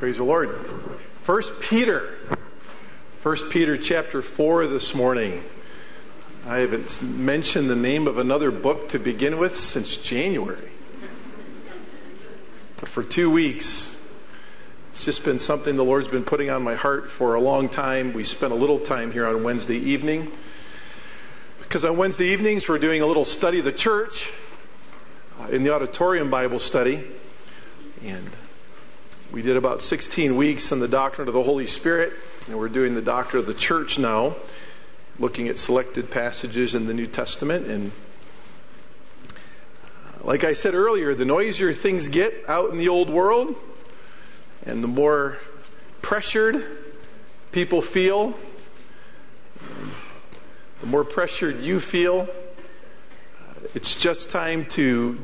Praise the Lord. First Peter. First Peter chapter 4 this morning. I haven't mentioned the name of another book to begin with since January. But for two weeks, it's just been something the Lord's been putting on my heart for a long time. We spent a little time here on Wednesday evening. Because on Wednesday evenings, we're doing a little study of the church uh, in the auditorium Bible study. And we did about 16 weeks on the doctrine of the Holy Spirit, and we're doing the doctrine of the church now, looking at selected passages in the New Testament. And uh, like I said earlier, the noisier things get out in the old world, and the more pressured people feel, the more pressured you feel, uh, it's just time to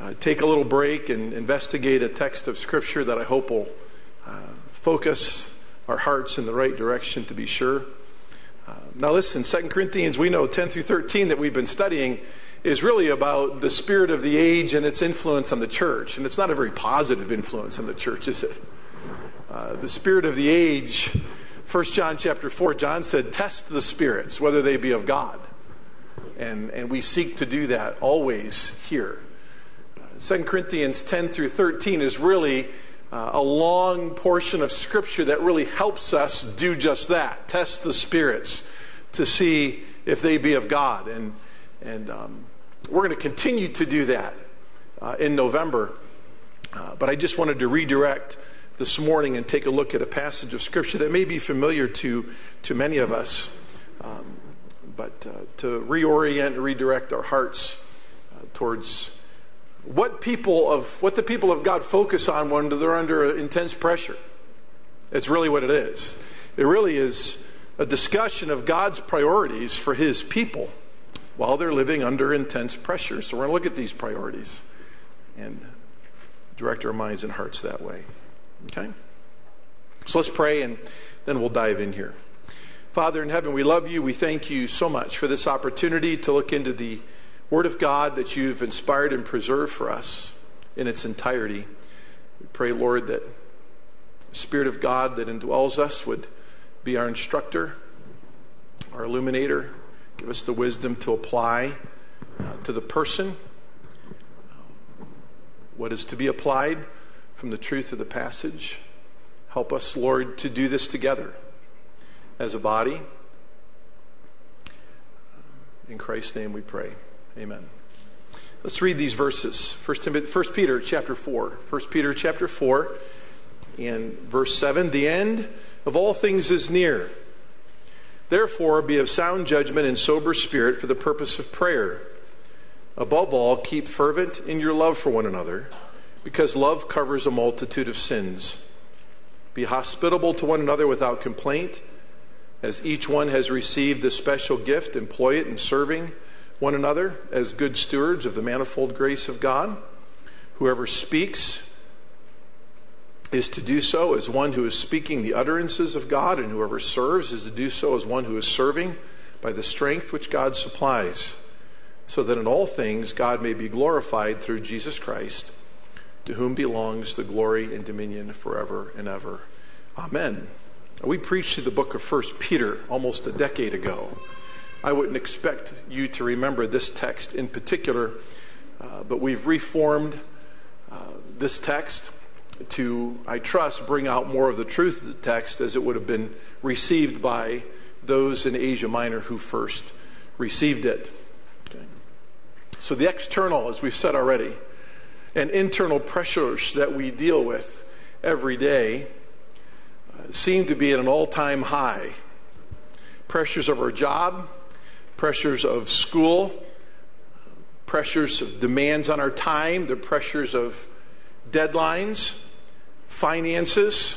uh, take a little break and investigate a text of Scripture that I hope will uh, focus our hearts in the right direction to be sure. Uh, now, listen, 2 Corinthians, we know 10 through 13 that we've been studying is really about the spirit of the age and its influence on the church. And it's not a very positive influence on the church, is it? Uh, the spirit of the age, 1 John chapter 4, John said, test the spirits, whether they be of God. And, and we seek to do that always here. 2 Corinthians 10 through 13 is really uh, a long portion of Scripture that really helps us do just that test the spirits to see if they be of God. And, and um, we're going to continue to do that uh, in November. Uh, but I just wanted to redirect this morning and take a look at a passage of Scripture that may be familiar to, to many of us, um, but uh, to reorient and redirect our hearts uh, towards what people of what the people of God focus on when they're under intense pressure. It's really what it is. It really is a discussion of God's priorities for his people while they're living under intense pressure. So we're going to look at these priorities and direct our minds and hearts that way. Okay? So let's pray and then we'll dive in here. Father in heaven, we love you. We thank you so much for this opportunity to look into the Word of God that you've inspired and preserved for us in its entirety. We pray, Lord, that the Spirit of God that indwells us would be our instructor, our illuminator. Give us the wisdom to apply uh, to the person what is to be applied from the truth of the passage. Help us, Lord, to do this together as a body. In Christ's name we pray. Amen. Let's read these verses. First, First Peter chapter 4. First Peter chapter 4 and verse 7. The end of all things is near. Therefore, be of sound judgment and sober spirit for the purpose of prayer. Above all, keep fervent in your love for one another, because love covers a multitude of sins. Be hospitable to one another without complaint. As each one has received the special gift, employ it in serving one another as good stewards of the manifold grace of God. Whoever speaks is to do so as one who is speaking the utterances of God, and whoever serves is to do so as one who is serving by the strength which God supplies, so that in all things God may be glorified through Jesus Christ, to whom belongs the glory and dominion forever and ever. Amen. We preached through the book of First Peter almost a decade ago. I wouldn't expect you to remember this text in particular, uh, but we've reformed uh, this text to, I trust, bring out more of the truth of the text as it would have been received by those in Asia Minor who first received it. Okay. So, the external, as we've said already, and internal pressures that we deal with every day uh, seem to be at an all time high. Pressures of our job, pressures of school, pressures of demands on our time, the pressures of deadlines, finances,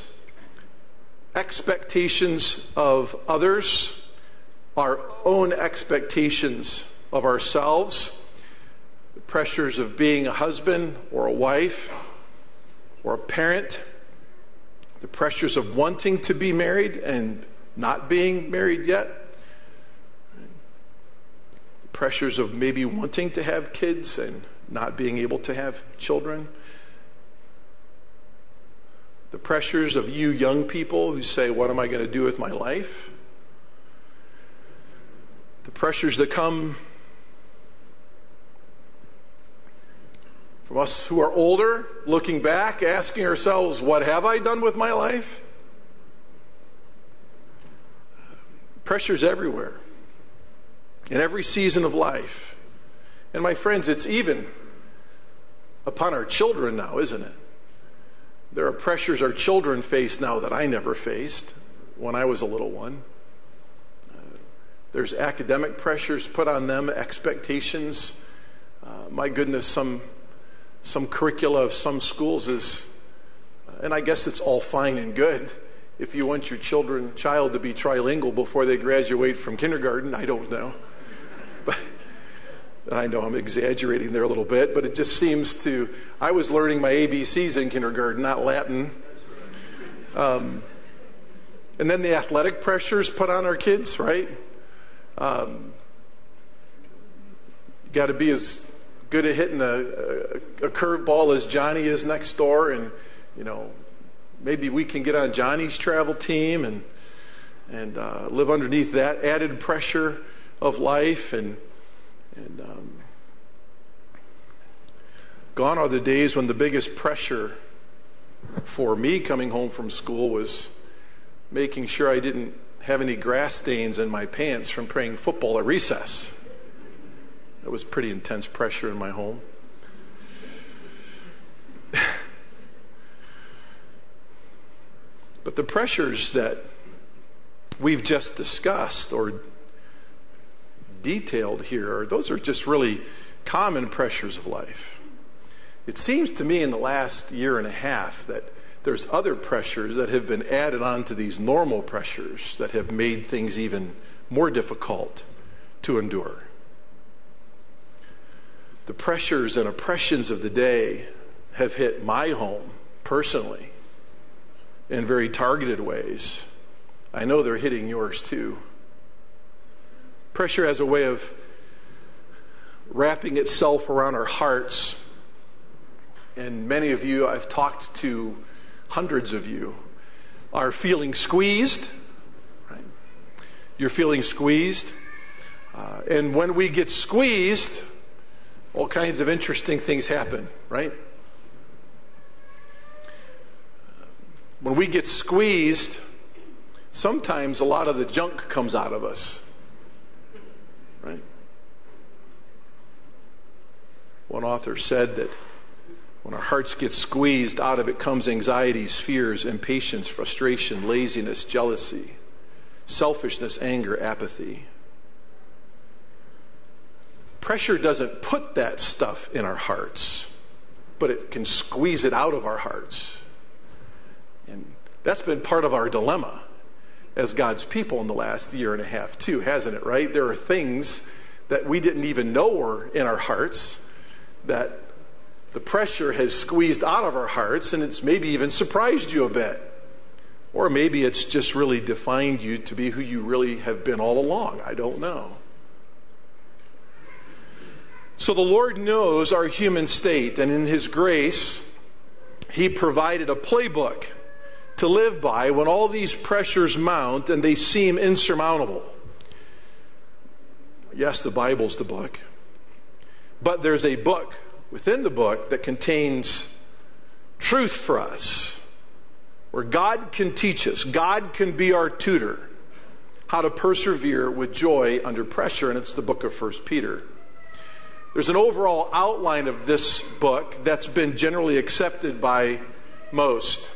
expectations of others, our own expectations of ourselves, the pressures of being a husband or a wife or a parent, the pressures of wanting to be married and not being married yet pressures of maybe wanting to have kids and not being able to have children, the pressures of you young people who say, What am I going to do with my life? The pressures that come from us who are older, looking back, asking ourselves, What have I done with my life? Pressures everywhere, in every season of life. And my friends, it's even upon our children now, isn't it? There are pressures our children face now that I never faced when I was a little one. Uh, there's academic pressures put on them, expectations. Uh, my goodness, some some curricula of some schools is, and I guess it's all fine and good. If you want your children, child to be trilingual before they graduate from kindergarten, I don't know. But I know I'm exaggerating there a little bit, but it just seems to. I was learning my ABCs in kindergarten, not Latin. Um, and then the athletic pressures put on our kids, right? Um, got to be as good at hitting a, a, a curveball as Johnny is next door, and you know, maybe we can get on Johnny's travel team and and uh, live underneath that added pressure of life and and um, gone are the days when the biggest pressure for me coming home from school was making sure I didn't have any grass stains in my pants from playing football at recess. That was pretty intense pressure in my home. but the pressures that we've just discussed or detailed here, those are just really common pressures of life. It seems to me in the last year and a half that there's other pressures that have been added on to these normal pressures that have made things even more difficult to endure the pressures and oppressions of the day have hit my home personally in very targeted ways. I know they're hitting yours too. Pressure has a way of wrapping itself around our hearts. And many of you, I've talked to hundreds of you, are feeling squeezed. Right? You're feeling squeezed. Uh, and when we get squeezed, all kinds of interesting things happen, right? When we get squeezed, sometimes a lot of the junk comes out of us, right? One author said that when our hearts get squeezed, out of it comes anxieties, fears, impatience, frustration, laziness, jealousy, selfishness, anger, apathy. Pressure doesn't put that stuff in our hearts, but it can squeeze it out of our hearts. And that's been part of our dilemma as God's people in the last year and a half, too, hasn't it, right? There are things that we didn't even know were in our hearts that the pressure has squeezed out of our hearts, and it's maybe even surprised you a bit. Or maybe it's just really defined you to be who you really have been all along. I don't know. So the Lord knows our human state, and in His grace, He provided a playbook to live by when all these pressures mount and they seem insurmountable. Yes, the Bible's the book, but there's a book within the book that contains truth for us, where God can teach us, God can be our tutor, how to persevere with joy under pressure, and it's the book of First Peter. There's an overall outline of this book that's been generally accepted by most.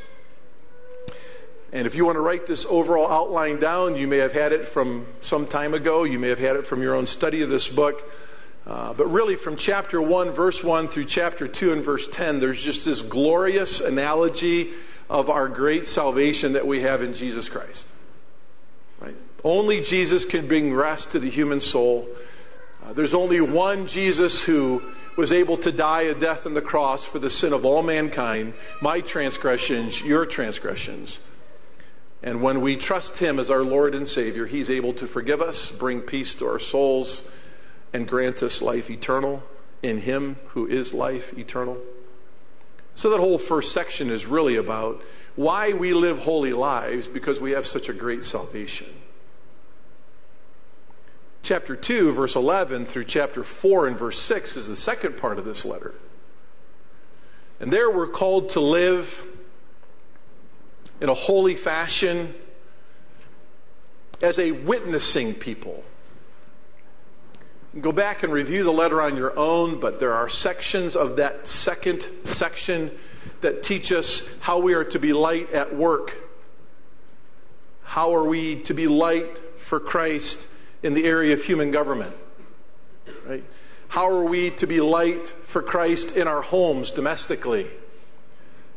And if you want to write this overall outline down, you may have had it from some time ago. You may have had it from your own study of this book. Uh, but really, from chapter 1, verse 1 through chapter 2 and verse 10, there's just this glorious analogy of our great salvation that we have in Jesus Christ. Right? Only Jesus can bring rest to the human soul. Uh, there's only one Jesus who was able to die a death on the cross for the sin of all mankind, my transgressions, your transgressions. And when we trust Him as our Lord and Savior, He's able to forgive us, bring peace to our souls, and grant us life eternal in Him who is life eternal. So, that whole first section is really about why we live holy lives because we have such a great salvation. Chapter 2, verse 11 through chapter 4 and verse 6 is the second part of this letter. And there we're called to live in a holy fashion as a witnessing people. Go back and review the letter on your own, but there are sections of that second section that teach us how we are to be light at work. How are we to be light for Christ in the area of human government? Right? How are we to be light for Christ in our homes domestically?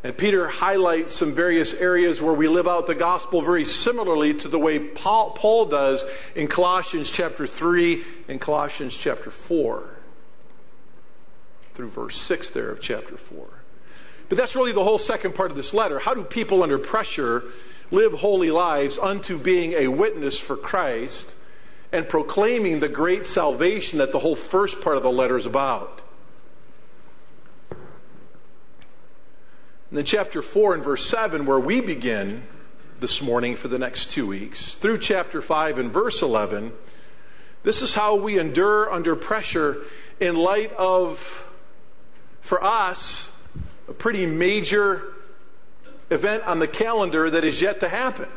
And Peter highlights some various areas where we live out the gospel very similarly to the way Paul, Paul does in Colossians chapter 3 and Colossians chapter 4, through verse 6 there of chapter 4. But that's really the whole second part of this letter. How do people under pressure live holy lives unto being a witness for Christ and proclaiming the great salvation that the whole first part of the letter is about? And then, chapter 4 and verse 7, where we begin this morning for the next two weeks, through chapter 5 and verse 11, this is how we endure under pressure in light of, for us, a pretty major event on the calendar that is yet to happen.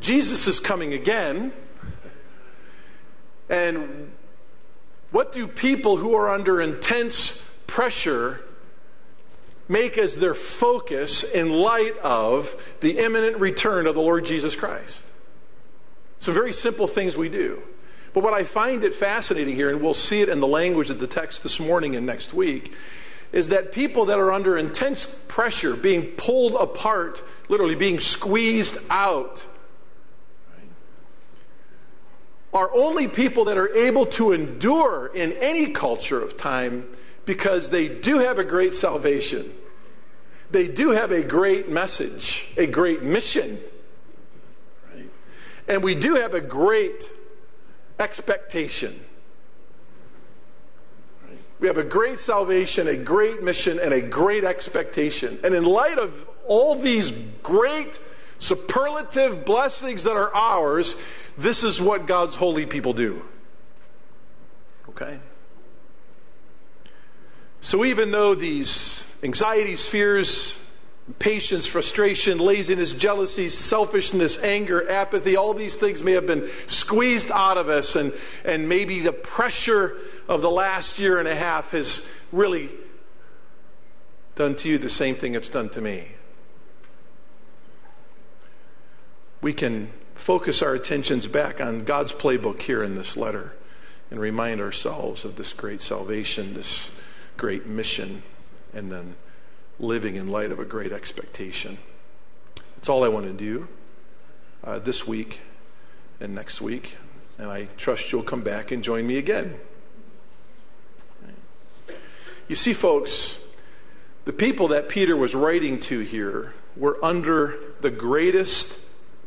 Jesus is coming again. And what do people who are under intense pressure make as their focus in light of the imminent return of the Lord Jesus Christ. Some very simple things we do. But what I find it fascinating here, and we'll see it in the language of the text this morning and next week, is that people that are under intense pressure, being pulled apart, literally being squeezed out, are only people that are able to endure in any culture of time because they do have a great salvation. They do have a great message, a great mission. And we do have a great expectation. We have a great salvation, a great mission, and a great expectation. And in light of all these great superlative blessings that are ours, this is what God's holy people do. Okay? So even though these anxieties, fears, patience, frustration, laziness, jealousy, selfishness, anger, apathy, all these things may have been squeezed out of us, and, and maybe the pressure of the last year and a half has really done to you the same thing it's done to me. We can focus our attentions back on God's playbook here in this letter and remind ourselves of this great salvation, this great mission, and then living in light of a great expectation. That's all I want to do uh, this week and next week. And I trust you'll come back and join me again. You see, folks, the people that Peter was writing to here were under the greatest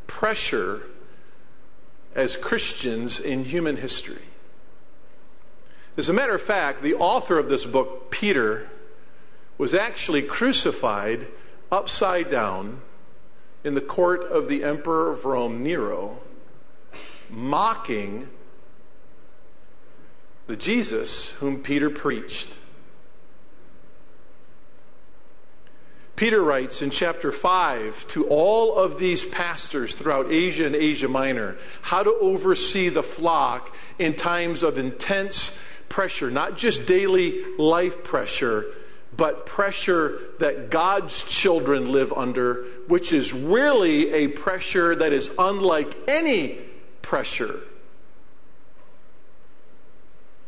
pressure as Christians in human history. As a matter of fact, the author of this book, Peter, was actually crucified upside down in the court of the emperor of Rome, Nero, mocking the Jesus whom Peter preached. Peter writes in chapter 5 to all of these pastors throughout Asia and Asia Minor how to oversee the flock in times of intense pressure, not just daily life pressure, but pressure that God's children live under, which is really a pressure that is unlike any pressure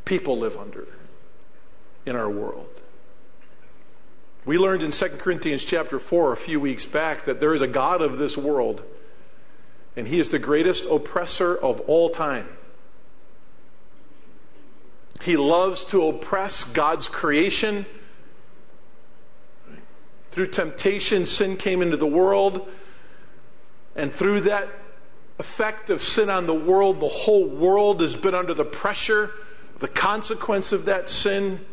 people live under in our world. We learned in 2 Corinthians chapter 4 a few weeks back that there is a God of this world, and he is the greatest oppressor of all time. He loves to oppress God's creation. Through temptation, sin came into the world, and through that effect of sin on the world, the whole world has been under the pressure, the consequence of that sin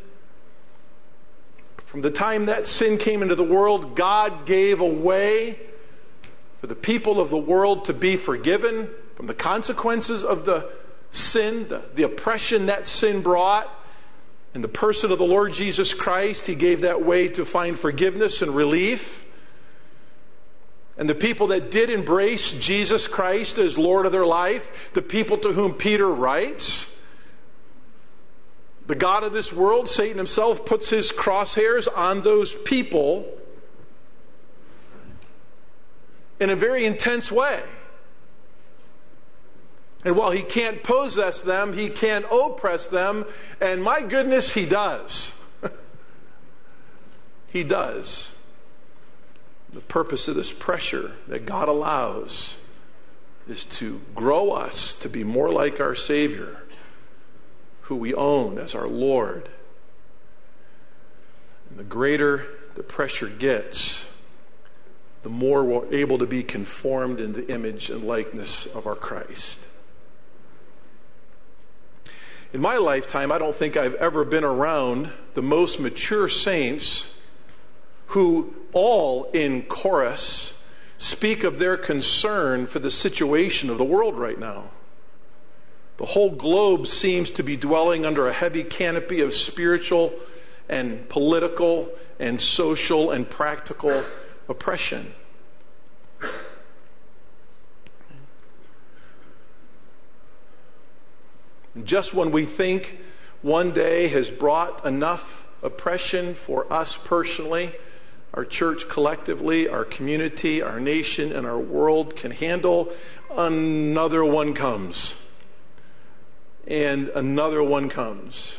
From the time that sin came into the world, God gave a way for the people of the world to be forgiven from the consequences of the sin, the, the oppression that sin brought. In the person of the Lord Jesus Christ, He gave that way to find forgiveness and relief. And the people that did embrace Jesus Christ as Lord of their life, the people to whom Peter writes, the God of this world, Satan himself, puts his crosshairs on those people in a very intense way. And while he can't possess them, he can't oppress them. And my goodness, he does. he does. The purpose of this pressure that God allows is to grow us to be more like our Savior who we own as our Lord. And the greater the pressure gets, the more we're able to be conformed in the image and likeness of our Christ. In my lifetime, I don't think I've ever been around the most mature saints who all in chorus speak of their concern for the situation of the world right now. The whole globe seems to be dwelling under a heavy canopy of spiritual and political and social and practical oppression. Just when we think one day has brought enough oppression for us personally, our church collectively, our community, our nation, and our world can handle, another one comes and another one comes.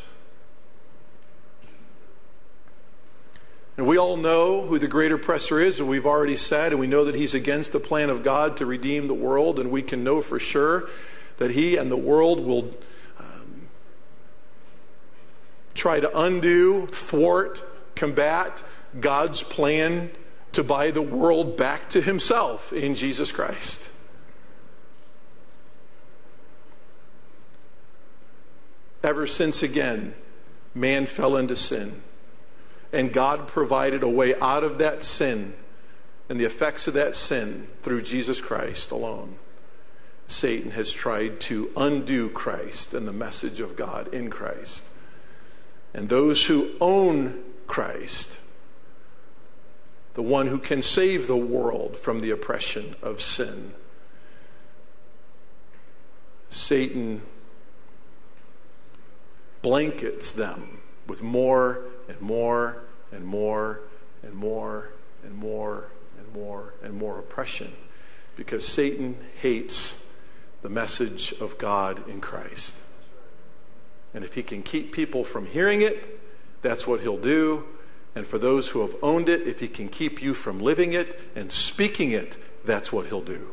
And we all know who the great oppressor is, and we've already said, and we know that he's against the plan of God to redeem the world, and we can know for sure that he and the world will try to undo, thwart, combat God's plan to buy the world back to himself in Jesus Christ. ever since again, man fell into sin. And God provided a way out of that sin and the effects of that sin through Jesus Christ alone. Satan has tried to undo Christ and the message of God in Christ. And those who own Christ, the one who can save the world from the oppression of sin, Satan blankets them with more and more and more and more and more and more and more oppression because Satan hates the message of God in Christ. And if he can keep people from hearing it, that's what he'll do. And for those who have owned it, if he can keep you from living it and speaking it, that's what he'll do.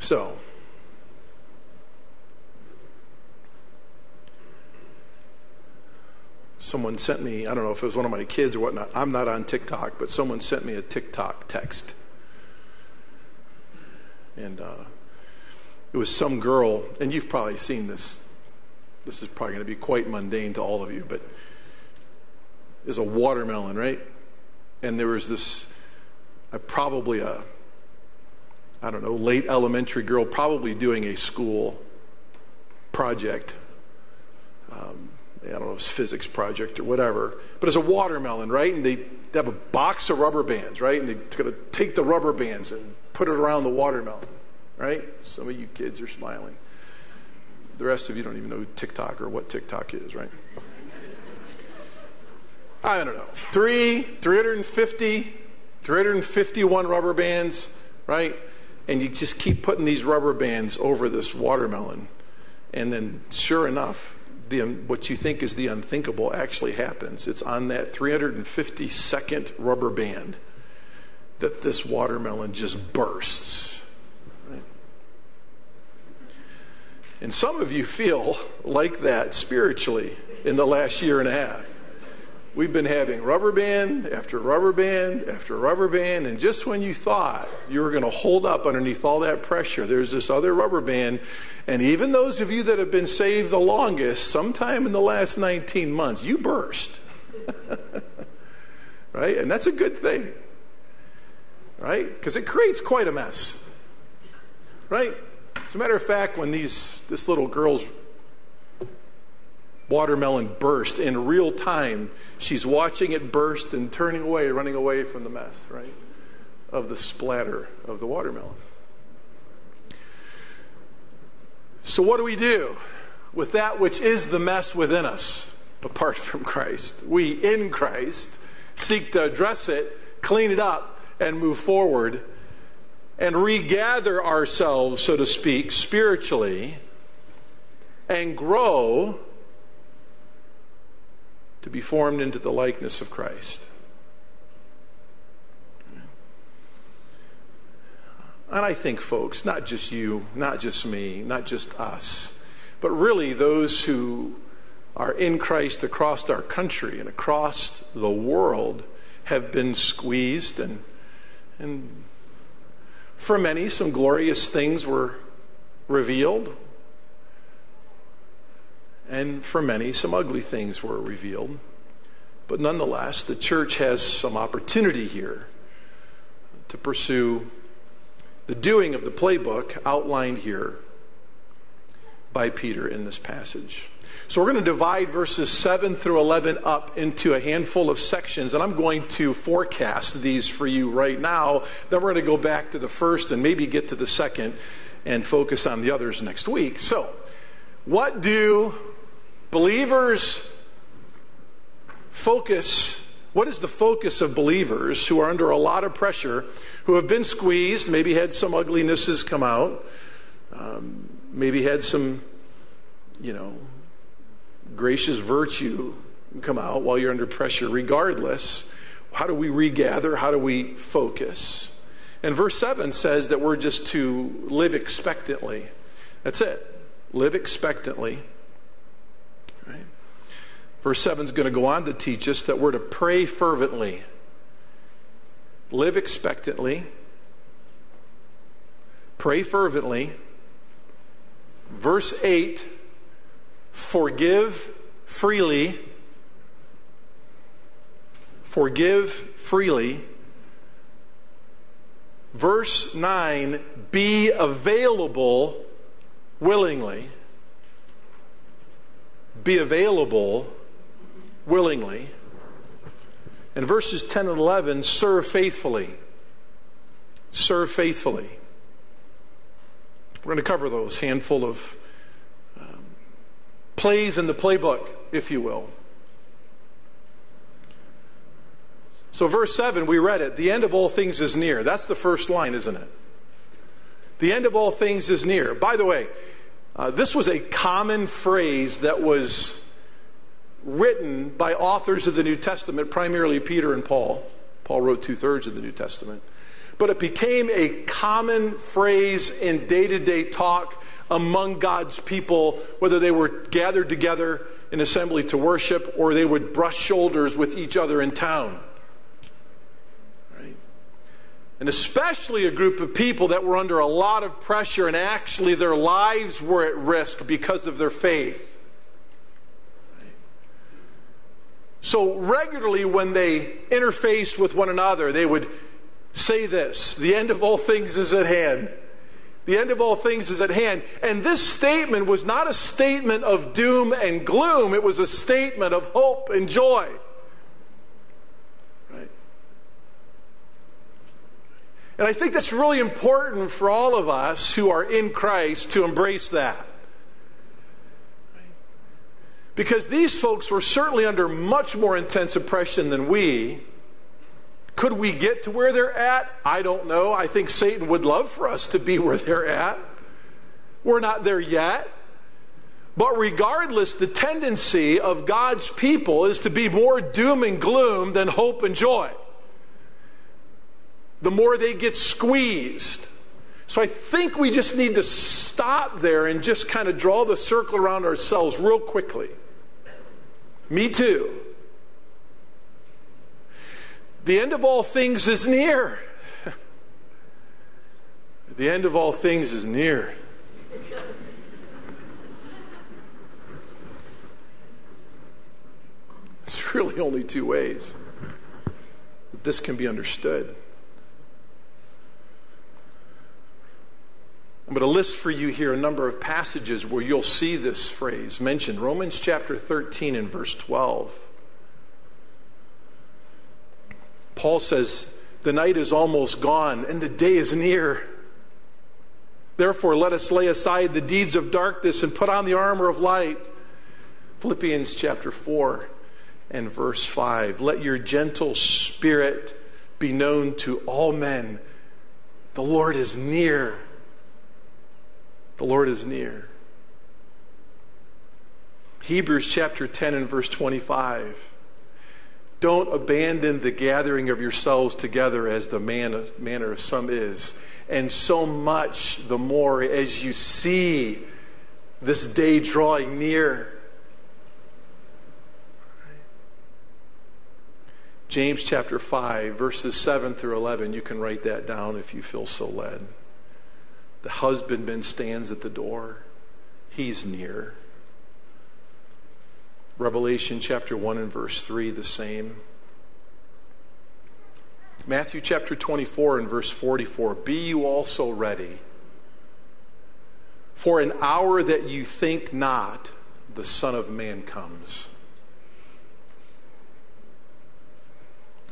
So, someone sent me, I don't know if it was one of my kids or whatnot. I'm not on TikTok, but someone sent me a TikTok text. And uh, it was some girl, and you've probably seen this. This is probably going to be quite mundane to all of you, but there's a watermelon, right? And there was this, uh, probably a I don't know, late elementary girl, probably doing a school project. Um, I don't know it's physics project or whatever, but it's a watermelon, right? And they, they have a box of rubber bands, right? And they're going to take the rubber bands and put it around the watermelon, right? Some of you kids are smiling. The rest of you don't even know TikTok or what TikTok is, right? I don't know. Three, 350, 351 rubber bands, right? and you just keep putting these rubber bands over this watermelon. And then, sure enough, the, what you think is the unthinkable actually happens. It's on that 352nd rubber band that this watermelon just bursts. And some of you feel like that spiritually in the last year and a half. we've been having rubber band after rubber band after rubber band, and just when you thought you were going to hold up underneath all that pressure, there's this other rubber band. And even those of you that have been saved the longest, sometime in the last 19 months, you burst. right? And that's a good thing. Right? Because it creates quite a mess. Right? As a matter of fact, when these this little girl's watermelon burst in real time, she's watching it burst and turning away, running away from the mess, right? Of the splatter of the watermelon. So, what do we do with that which is the mess within us apart from Christ? We, in Christ, seek to address it, clean it up, and move forward and regather ourselves, so to speak, spiritually and grow to be formed into the likeness of Christ. And I think, folks, not just you, not just me, not just us, but really those who are in Christ across our country and across the world have been squeezed and and for many some glorious things were revealed and for many, some ugly things were revealed. But nonetheless, the church has some opportunity here to pursue the doing of the playbook outlined here by Peter in this passage. So we're going to divide verses 7 through 11 up into a handful of sections, and I'm going to forecast these for you right now. Then we're going to go back to the first and maybe get to the second and focus on the others next week. So, what do Believers focus, what is the focus of believers who are under a lot of pressure, who have been squeezed, maybe had some uglinesses come out, um, maybe had some, you know, gracious virtue come out while you're under pressure, regardless. How do we regather? How do we focus? And verse 7 says that we're just to live expectantly. That's it. Live expectantly. Verse 7 is going to go on to teach us that we're to pray fervently, live expectantly, pray fervently. Verse 8 forgive freely. Forgive freely. Verse 9 be available willingly. Be available willingly. And verses 10 and 11 serve faithfully. Serve faithfully. We're going to cover those handful of plays in the playbook, if you will. So, verse 7, we read it. The end of all things is near. That's the first line, isn't it? The end of all things is near. By the way, uh, this was a common phrase that was written by authors of the New Testament, primarily Peter and Paul. Paul wrote two thirds of the New Testament. But it became a common phrase in day to day talk among God's people, whether they were gathered together in assembly to worship or they would brush shoulders with each other in town. And especially a group of people that were under a lot of pressure and actually their lives were at risk because of their faith. So, regularly, when they interfaced with one another, they would say this The end of all things is at hand. The end of all things is at hand. And this statement was not a statement of doom and gloom, it was a statement of hope and joy. Right? And I think that's really important for all of us who are in Christ to embrace that. Because these folks were certainly under much more intense oppression than we. Could we get to where they're at? I don't know. I think Satan would love for us to be where they're at. We're not there yet. But regardless, the tendency of God's people is to be more doom and gloom than hope and joy. The more they get squeezed. So I think we just need to stop there and just kind of draw the circle around ourselves real quickly. Me too. The end of all things is near. the end of all things is near. It's really only two ways that this can be understood. I'm going to list for you here a number of passages where you'll see this phrase mentioned. Romans chapter 13 and verse 12. Paul says, The night is almost gone and the day is near. Therefore, let us lay aside the deeds of darkness and put on the armor of light. Philippians chapter 4 and verse 5. Let your gentle spirit be known to all men. The Lord is near. The Lord is near. Hebrews chapter 10 and verse 25. Don't abandon the gathering of yourselves together as the man, manner of some is. And so much the more as you see this day drawing near. James chapter 5, verses 7 through 11. You can write that down if you feel so led. The husbandman stands at the door, he's near. Revelation chapter 1 and verse 3, the same. Matthew chapter 24 and verse 44 Be you also ready, for an hour that you think not, the Son of Man comes.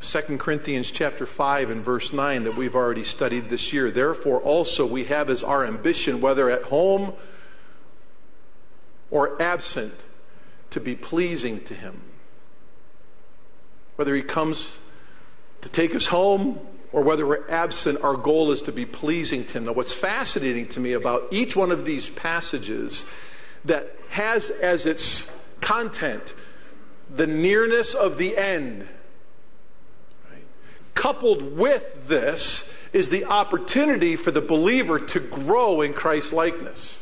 2 Corinthians chapter 5 and verse 9 that we've already studied this year. Therefore, also we have as our ambition, whether at home or absent, to be pleasing to Him. Whether He comes to take us home or whether we're absent, our goal is to be pleasing to Him. Now, what's fascinating to me about each one of these passages that has as its content the nearness of the end Coupled with this is the opportunity for the believer to grow in Christ likeness.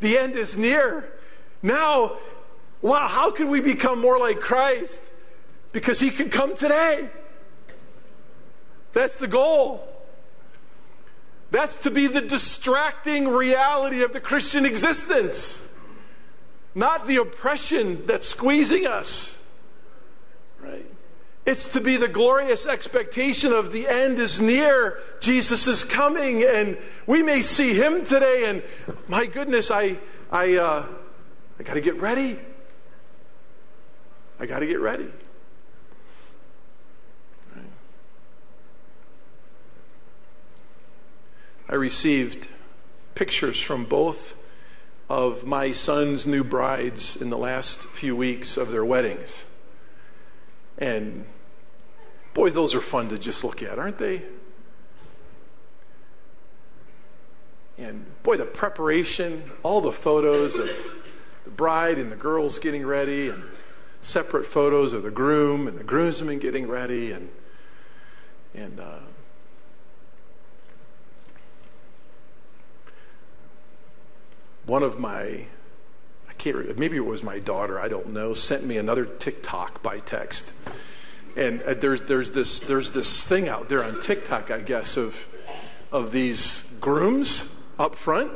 The end is near. Now, wow, how can we become more like Christ? Because he can come today. That's the goal. That's to be the distracting reality of the Christian existence, not the oppression that's squeezing us. Right? It's to be the glorious expectation of the end is near. Jesus is coming, and we may see him today. And my goodness, I, I, uh, I got to get ready. I got to get ready. I received pictures from both of my son's new brides in the last few weeks of their weddings. And boy, those are fun to just look at, aren't they? And boy, the preparation, all the photos of the bride and the girls getting ready, and separate photos of the groom and the groomsmen getting ready, and and uh, one of my I can't remember, maybe it was my daughter, I don't know, sent me another TikTok by text. And uh, there's, there's, this, there's this thing out there on TikTok, I guess, of, of these grooms up front,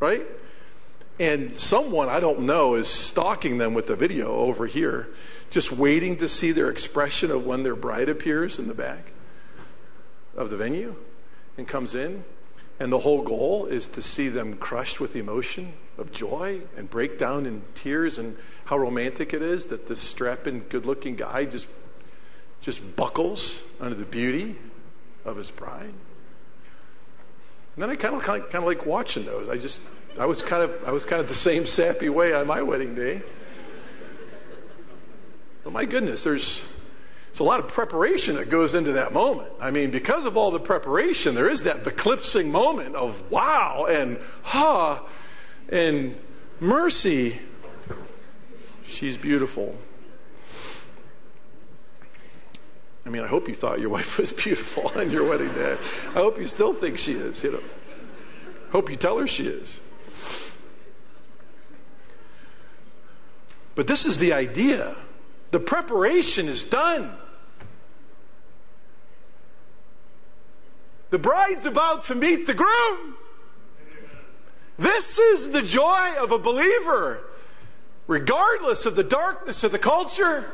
right? And someone, I don't know, is stalking them with the video over here, just waiting to see their expression of when their bride appears in the back of the venue and comes in. And the whole goal is to see them crushed with emotion of joy and break down in tears and how romantic it is that this strapping, good looking guy just, just buckles under the beauty of his bride. And then I kind of, kind of like watching those. I just, I was kind of, I was kind of the same sappy way on my wedding day. But my goodness, there's, it's a lot of preparation that goes into that moment. I mean, because of all the preparation, there is that eclipsing moment of wow and ha and mercy. She's beautiful. I mean, I hope you thought your wife was beautiful on your wedding day. I hope you still think she is, you know. Hope you tell her she is. But this is the idea the preparation is done. The bride's about to meet the groom. This is the joy of a believer, regardless of the darkness of the culture.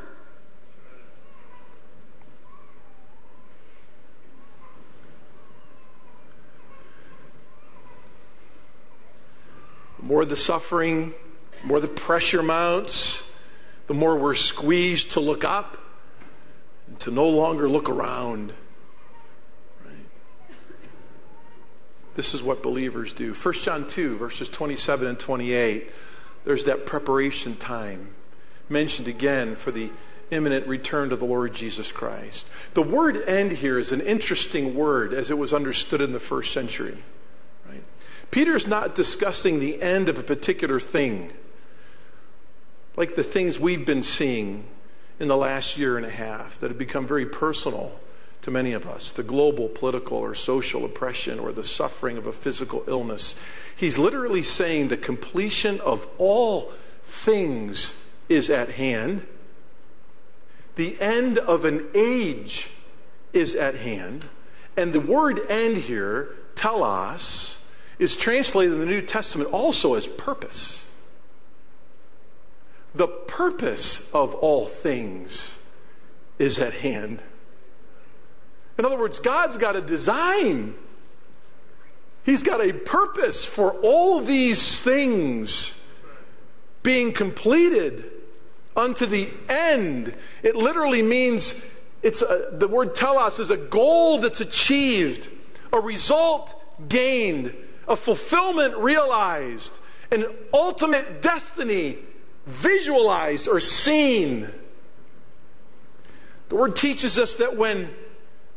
The more the suffering, the more the pressure mounts, the more we're squeezed to look up and to no longer look around. This is what believers do. 1 John 2, verses 27 and 28, there's that preparation time mentioned again for the imminent return to the Lord Jesus Christ. The word end here is an interesting word as it was understood in the first century. Right? Peter's not discussing the end of a particular thing, like the things we've been seeing in the last year and a half that have become very personal to many of us the global political or social oppression or the suffering of a physical illness. He's literally saying the completion of all things is at hand. The end of an age is at hand. And the word end here, telos, is translated in the New Testament also as purpose. The purpose of all things is at hand. In other words, God's got a design. He's got a purpose for all these things being completed unto the end. It literally means it's a, the word telos is a goal that's achieved, a result gained, a fulfillment realized, an ultimate destiny visualized or seen. The word teaches us that when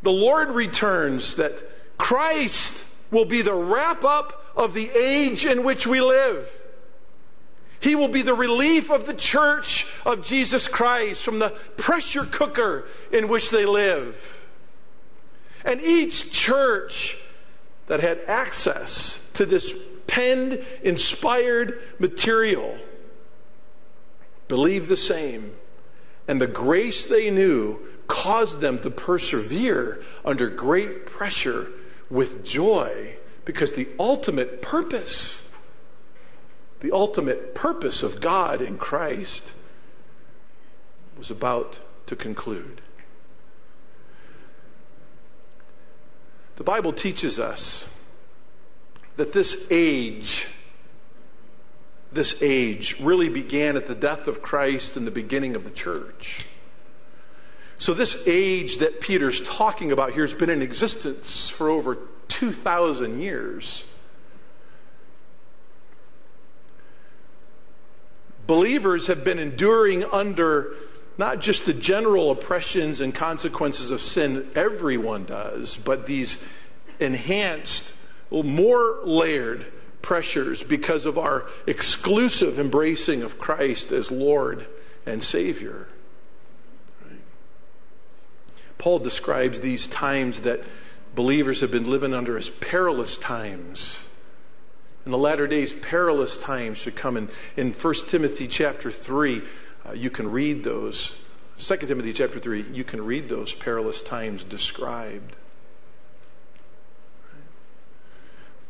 the Lord returns, that Christ will be the wrap up of the age in which we live. He will be the relief of the church of Jesus Christ from the pressure cooker in which they live. And each church that had access to this penned, inspired material believed the same. And the grace they knew caused them to persevere under great pressure with joy because the ultimate purpose, the ultimate purpose of God in Christ was about to conclude. The Bible teaches us that this age, this age really began at the death of Christ and the beginning of the church. So, this age that Peter's talking about here has been in existence for over 2,000 years. Believers have been enduring under not just the general oppressions and consequences of sin, everyone does, but these enhanced, more layered pressures because of our exclusive embracing of Christ as Lord and Savior. Paul describes these times that believers have been living under as perilous times. In the latter days, perilous times should come. In, in 1 Timothy chapter 3, uh, you can read those. 2 Timothy chapter 3, you can read those perilous times described.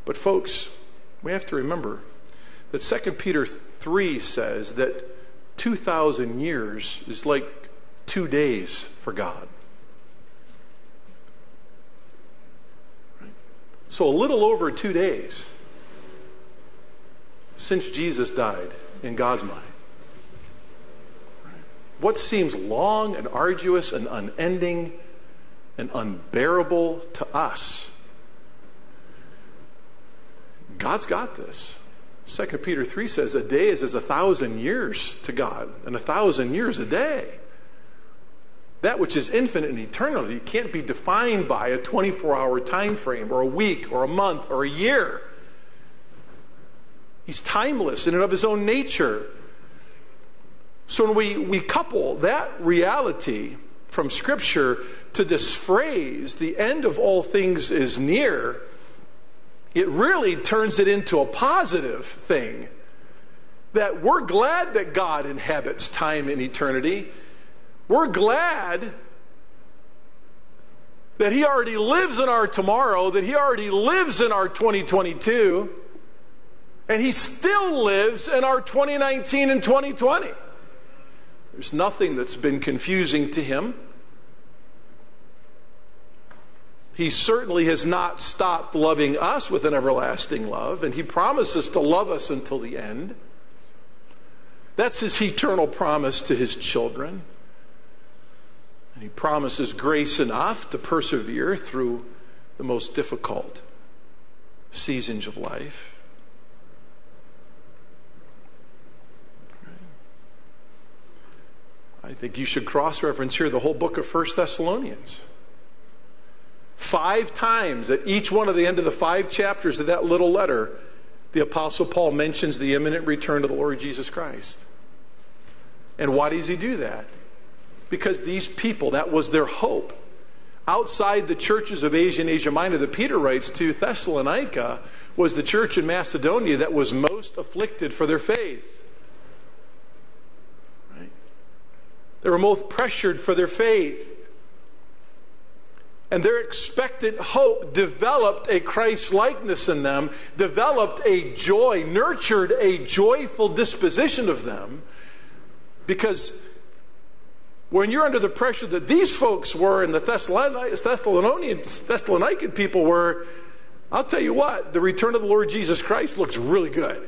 But, folks, we have to remember that 2 Peter 3 says that 2,000 years is like two days for God. So, a little over two days since Jesus died in God's mind. What seems long and arduous and unending and unbearable to us, God's got this. 2 Peter 3 says a day is as a thousand years to God, and a thousand years a day. That which is infinite and eternal can't be defined by a 24 hour time frame or a week or a month or a year. He's timeless in and of his own nature. So when we, we couple that reality from Scripture to this phrase, the end of all things is near, it really turns it into a positive thing. That we're glad that God inhabits time and eternity we're glad that He already lives in our tomorrow, that He already lives in our 2022, and He still lives in our 2019 and 2020. There's nothing that's been confusing to Him. He certainly has not stopped loving us with an everlasting love, and He promises to love us until the end. That's His eternal promise to His children. And He promises grace enough to persevere through the most difficult seasons of life. I think you should cross reference here the whole book of First Thessalonians. Five times at each one of the end of the five chapters of that little letter, the Apostle Paul mentions the imminent return of the Lord Jesus Christ. And why does he do that? Because these people, that was their hope. Outside the churches of Asia and Asia Minor, that Peter writes to Thessalonica was the church in Macedonia that was most afflicted for their faith. Right? They were most pressured for their faith and their expectant hope developed a Christ likeness in them, developed a joy, nurtured a joyful disposition of them. Because when you're under the pressure that these folks were and the Thessalonian, Thessalonican people were, I'll tell you what, the return of the Lord Jesus Christ looks really good.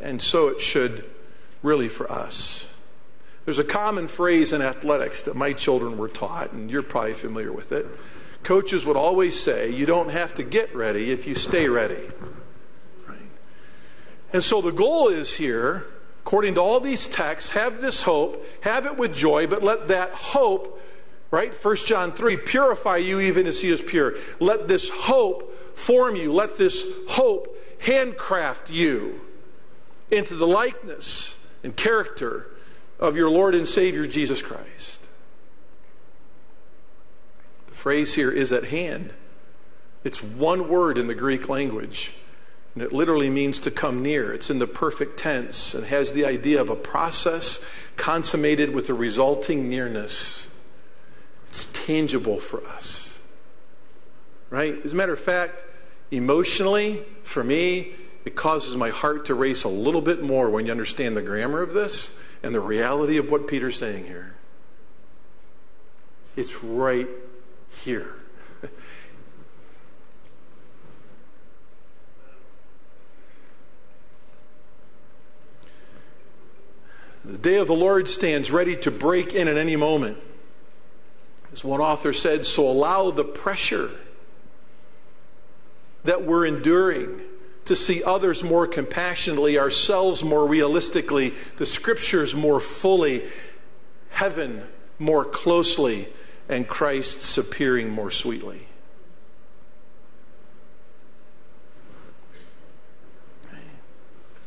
And so it should really for us. There's a common phrase in athletics that my children were taught, and you're probably familiar with it. Coaches would always say, You don't have to get ready if you stay ready. Right? And so the goal is here, according to all these texts, have this hope, have it with joy, but let that hope, right? 1 John 3, purify you even as he is pure. Let this hope form you. Let this hope handcraft you into the likeness and character of your Lord and Savior Jesus Christ. The phrase here is at hand. It's one word in the Greek language, and it literally means to come near. It's in the perfect tense and has the idea of a process consummated with a resulting nearness. It's tangible for us. Right? As a matter of fact, emotionally, for me, it causes my heart to race a little bit more when you understand the grammar of this and the reality of what Peter's saying here. It's right here. the day of the Lord stands ready to break in at any moment. As one author said, so allow the pressure that we're enduring to see others more compassionately, ourselves more realistically, the scriptures more fully, heaven more closely, and Christ's appearing more sweetly.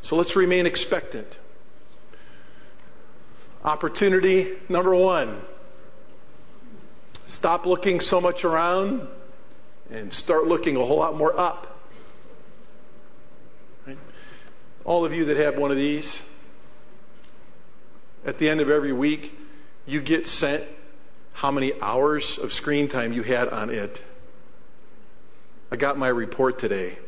So let's remain expectant. Opportunity number one stop looking so much around and start looking a whole lot more up. All of you that have one of these, at the end of every week, you get sent how many hours of screen time you had on it. I got my report today.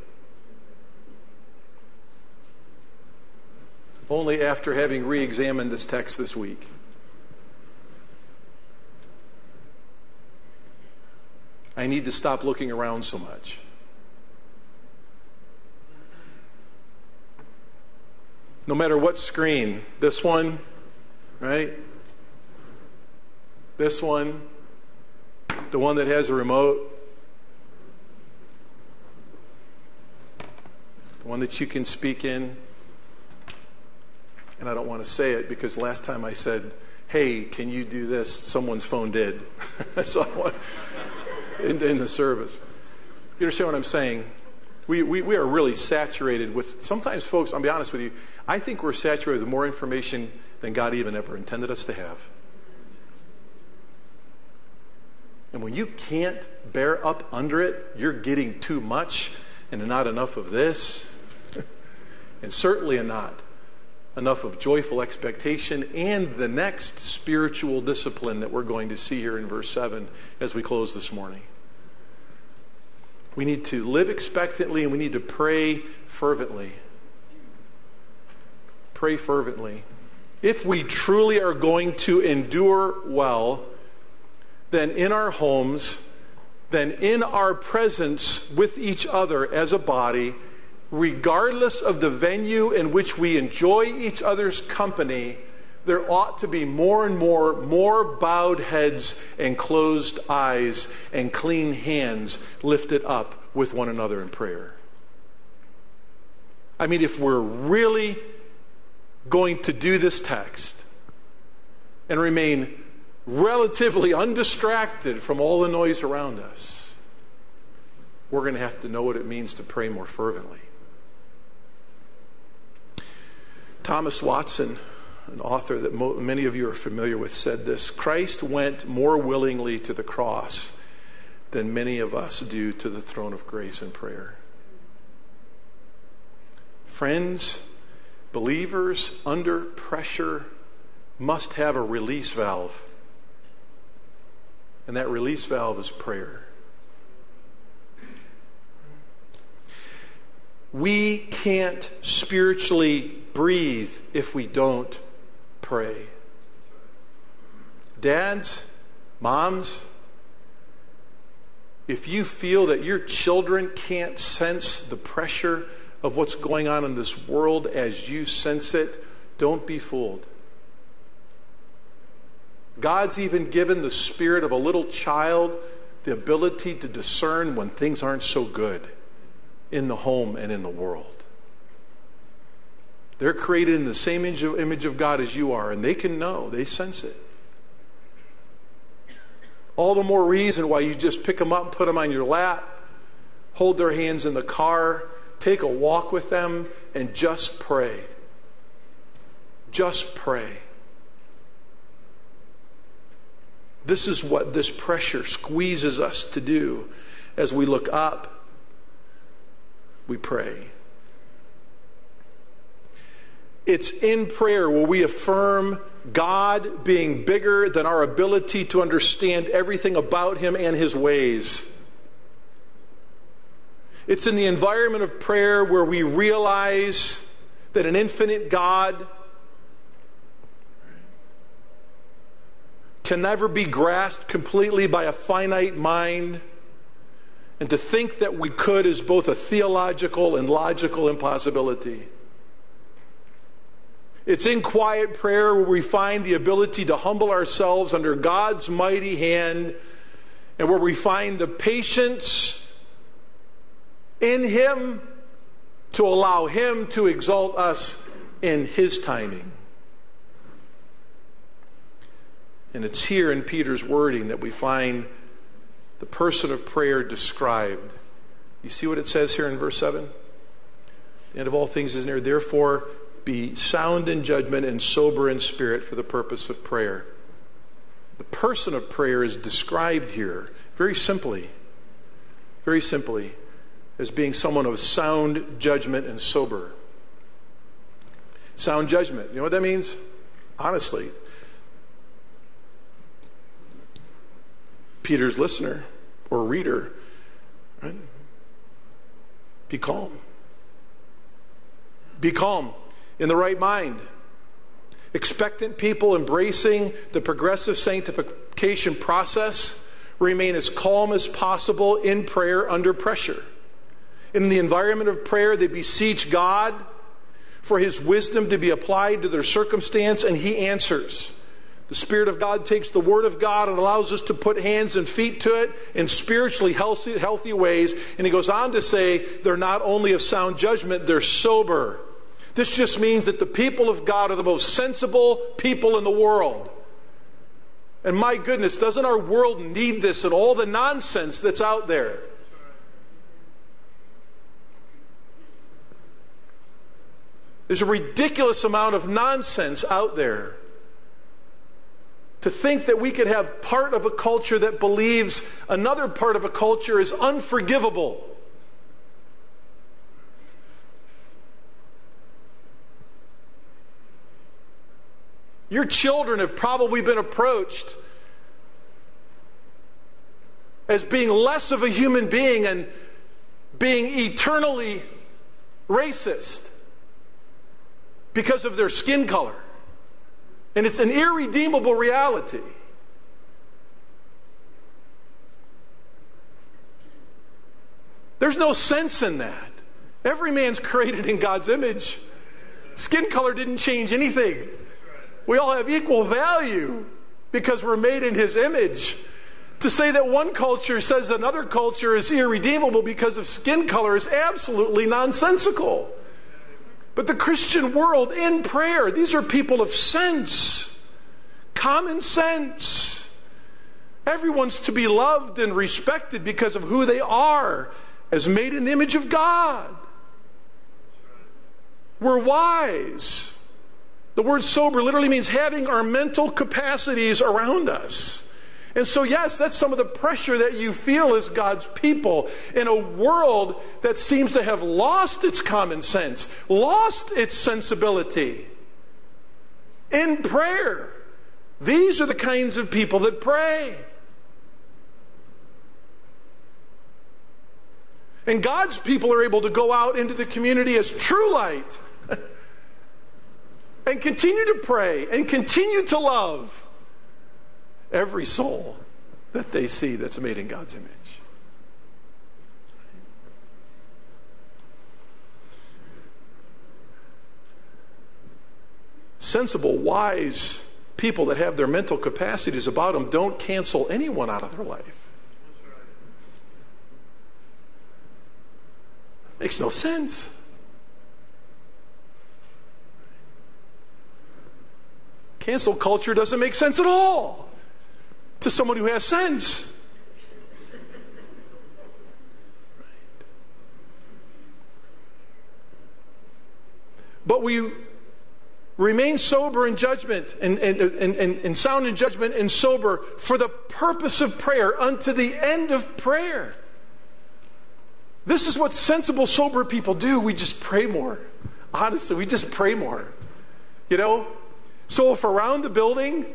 Only after having re examined this text this week. I need to stop looking around so much. No matter what screen, this one, right? This one, the one that has a remote, the one that you can speak in. And I don't want to say it because last time I said, hey, can you do this? Someone's phone did. so I want, in, in the service. You understand what I'm saying? We, we, we are really saturated with, sometimes, folks, I'll be honest with you, I think we're saturated with more information than God even ever intended us to have. And when you can't bear up under it, you're getting too much and not enough of this, and certainly not enough of joyful expectation and the next spiritual discipline that we're going to see here in verse 7 as we close this morning. We need to live expectantly and we need to pray fervently. Pray fervently. If we truly are going to endure well, then in our homes, then in our presence with each other as a body, regardless of the venue in which we enjoy each other's company, there ought to be more and more, more bowed heads and closed eyes and clean hands lifted up with one another in prayer. I mean, if we're really going to do this text and remain relatively undistracted from all the noise around us, we're going to have to know what it means to pray more fervently. Thomas Watson, an author that mo- many of you are familiar with, said this Christ went more willingly to the cross than many of us do to the throne of grace and prayer. Friends, believers under pressure must have a release valve. And that release valve is prayer. We can't spiritually breathe if we don't pray. Dads, moms, if you feel that your children can't sense the pressure of what's going on in this world as you sense it, don't be fooled. God's even given the spirit of a little child the ability to discern when things aren't so good in the home and in the world. They're created in the same image of God as you are, and they can know, they sense it. All the more reason why you just pick them up and put them on your lap, hold their hands in the car, take a walk with them, and just pray. Just pray. This is what this pressure squeezes us to do as we look up we pray. It's in prayer where we affirm God being bigger than our ability to understand everything about Him and His ways. It's in the environment of prayer where we realize that an infinite God can never be grasped completely by a finite mind. And to think that we could is both a theological and logical impossibility. It's in quiet prayer where we find the ability to humble ourselves under God's mighty hand and where we find the patience in Him to allow Him to exalt us in His timing. And it's here in Peter's wording that we find the person of prayer described. You see what it says here in verse 7? The end of all things is near. Therefore, be sound in judgment and sober in spirit for the purpose of prayer. The person of prayer is described here very simply, very simply, as being someone of sound judgment and sober. Sound judgment. You know what that means? Honestly, Peter's listener or reader, right? Be calm. Be calm in the right mind. Expectant people embracing the progressive sanctification process remain as calm as possible in prayer under pressure. In the environment of prayer, they beseech God for his wisdom to be applied to their circumstance, and he answers. The Spirit of God takes the Word of God and allows us to put hands and feet to it in spiritually healthy, healthy ways. And he goes on to say they're not only of sound judgment, they're sober. This just means that the people of God are the most sensible people in the world. And my goodness, doesn't our world need this and all the nonsense that's out there? There's a ridiculous amount of nonsense out there. To think that we could have part of a culture that believes another part of a culture is unforgivable. Your children have probably been approached as being less of a human being and being eternally racist because of their skin color. And it's an irredeemable reality. There's no sense in that. Every man's created in God's image. Skin color didn't change anything. We all have equal value because we're made in His image. To say that one culture says another culture is irredeemable because of skin color is absolutely nonsensical. But the Christian world in prayer, these are people of sense, common sense. Everyone's to be loved and respected because of who they are as made in the image of God. We're wise. The word sober literally means having our mental capacities around us. And so, yes, that's some of the pressure that you feel as God's people in a world that seems to have lost its common sense, lost its sensibility. In prayer, these are the kinds of people that pray. And God's people are able to go out into the community as true light and continue to pray and continue to love every soul that they see that's made in God's image. Sensible, wise people that have their mental capacities about them don't cancel anyone out of their life. Makes no sense. Cancel culture doesn't make sense at all to someone who has sense. But we remain sober in judgment and, and, and, and, sound in judgment and sober for the purpose of prayer unto the end of prayer. This is what sensible, sober people do. We just pray more. Honestly, we just pray more. You know? So if around the building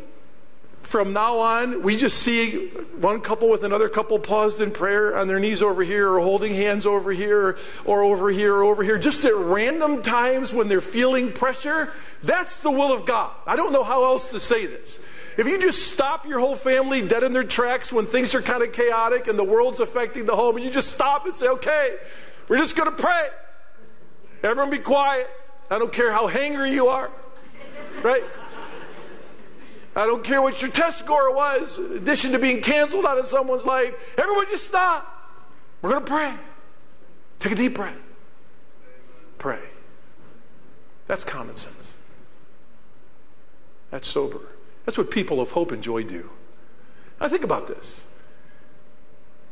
from now on, we just see one couple with another couple paused in prayer on their knees over here, or holding hands over here, or over here, or over here, just at random times when they're feeling pressure. That's the will of God. I don't know how else to say this. If you just stop your whole family dead in their tracks when things are kind of chaotic and the world's affecting the home, and you just stop and say, okay, we're just going to pray. Everyone be quiet. I don't care how hangry you are, right? I don't care what your test score was, in addition to being canceled out of someone's life. Everyone just stop. We're going to pray. Take a deep breath. Pray. That's common sense. That's sober. That's what people of hope and joy do. Now, think about this.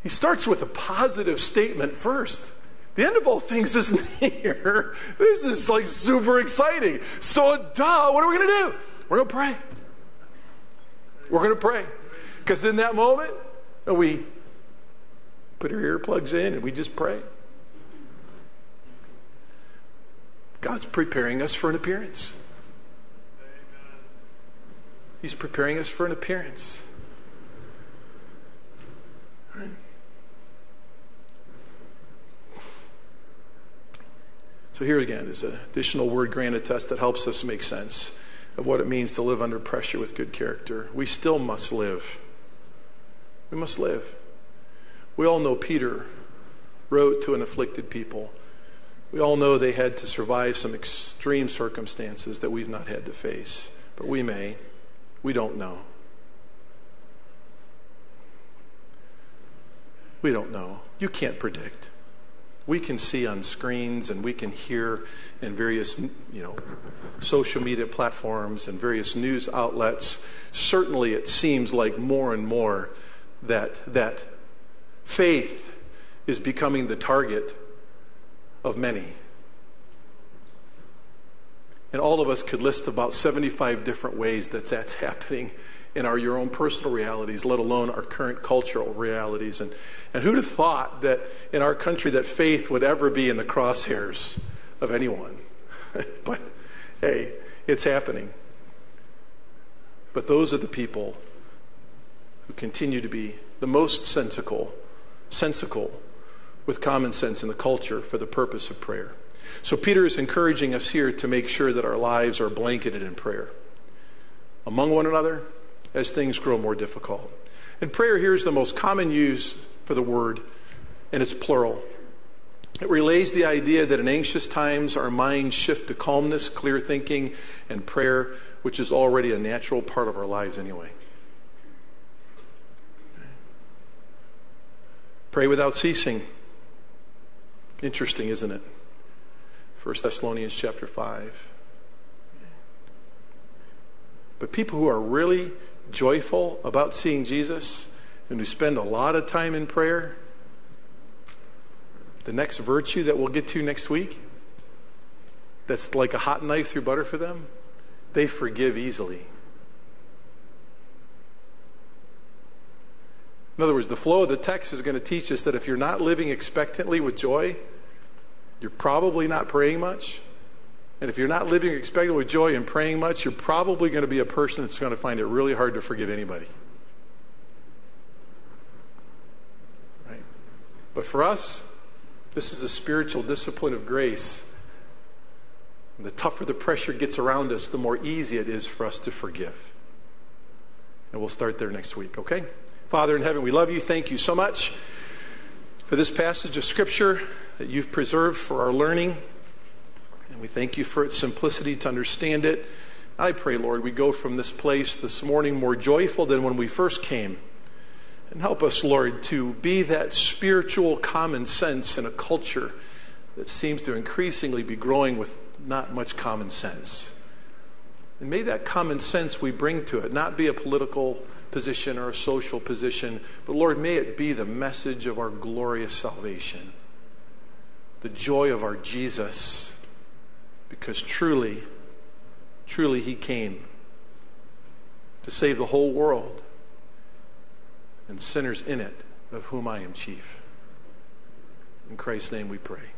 He starts with a positive statement first. The end of all things isn't here. This is like super exciting. So, duh, what are we going to do? We're going to pray. We're going to pray. Because in that moment, we put our earplugs in and we just pray. God's preparing us for an appearance. He's preparing us for an appearance. Right. So here again is an additional word granted to us that helps us make sense of what it means to live under pressure with good character. We still must live. We must live. We all know Peter wrote to an afflicted people. We all know they had to survive some extreme circumstances that we've not had to face, but we may. We don't know. We don't know. You can't predict we can see on screens and we can hear in various you know social media platforms and various news outlets certainly it seems like more and more that that faith is becoming the target of many. And all of us could list about 75 different ways that that's happening in our your own personal realities, let alone our current cultural realities. And, and who'd have thought that in our country that faith would ever be in the crosshairs of anyone? but hey, it's happening. but those are the people who continue to be the most sensical, sensical with common sense in the culture for the purpose of prayer. So Peter is encouraging us here to make sure that our lives are blanketed in prayer among one another as things grow more difficult. And prayer here is the most common use for the word, and it's plural. It relays the idea that in anxious times our minds shift to calmness, clear thinking, and prayer, which is already a natural part of our lives anyway. Pray without ceasing. Interesting, isn't it? 1 Thessalonians chapter 5. But people who are really joyful about seeing Jesus and who spend a lot of time in prayer, the next virtue that we'll get to next week, that's like a hot knife through butter for them, they forgive easily. In other words, the flow of the text is going to teach us that if you're not living expectantly with joy, you're probably not praying much. And if you're not living expectantly with joy and praying much, you're probably going to be a person that's going to find it really hard to forgive anybody. Right? But for us, this is a spiritual discipline of grace. And the tougher the pressure gets around us, the more easy it is for us to forgive. And we'll start there next week, okay? Father in heaven, we love you. Thank you so much for this passage of Scripture that you've preserved for our learning. We thank you for its simplicity to understand it. I pray, Lord, we go from this place this morning more joyful than when we first came. And help us, Lord, to be that spiritual common sense in a culture that seems to increasingly be growing with not much common sense. And may that common sense we bring to it not be a political position or a social position, but Lord, may it be the message of our glorious salvation, the joy of our Jesus, because truly, truly He came to save the whole world and sinners in it, of whom I am chief. In Christ's name we pray.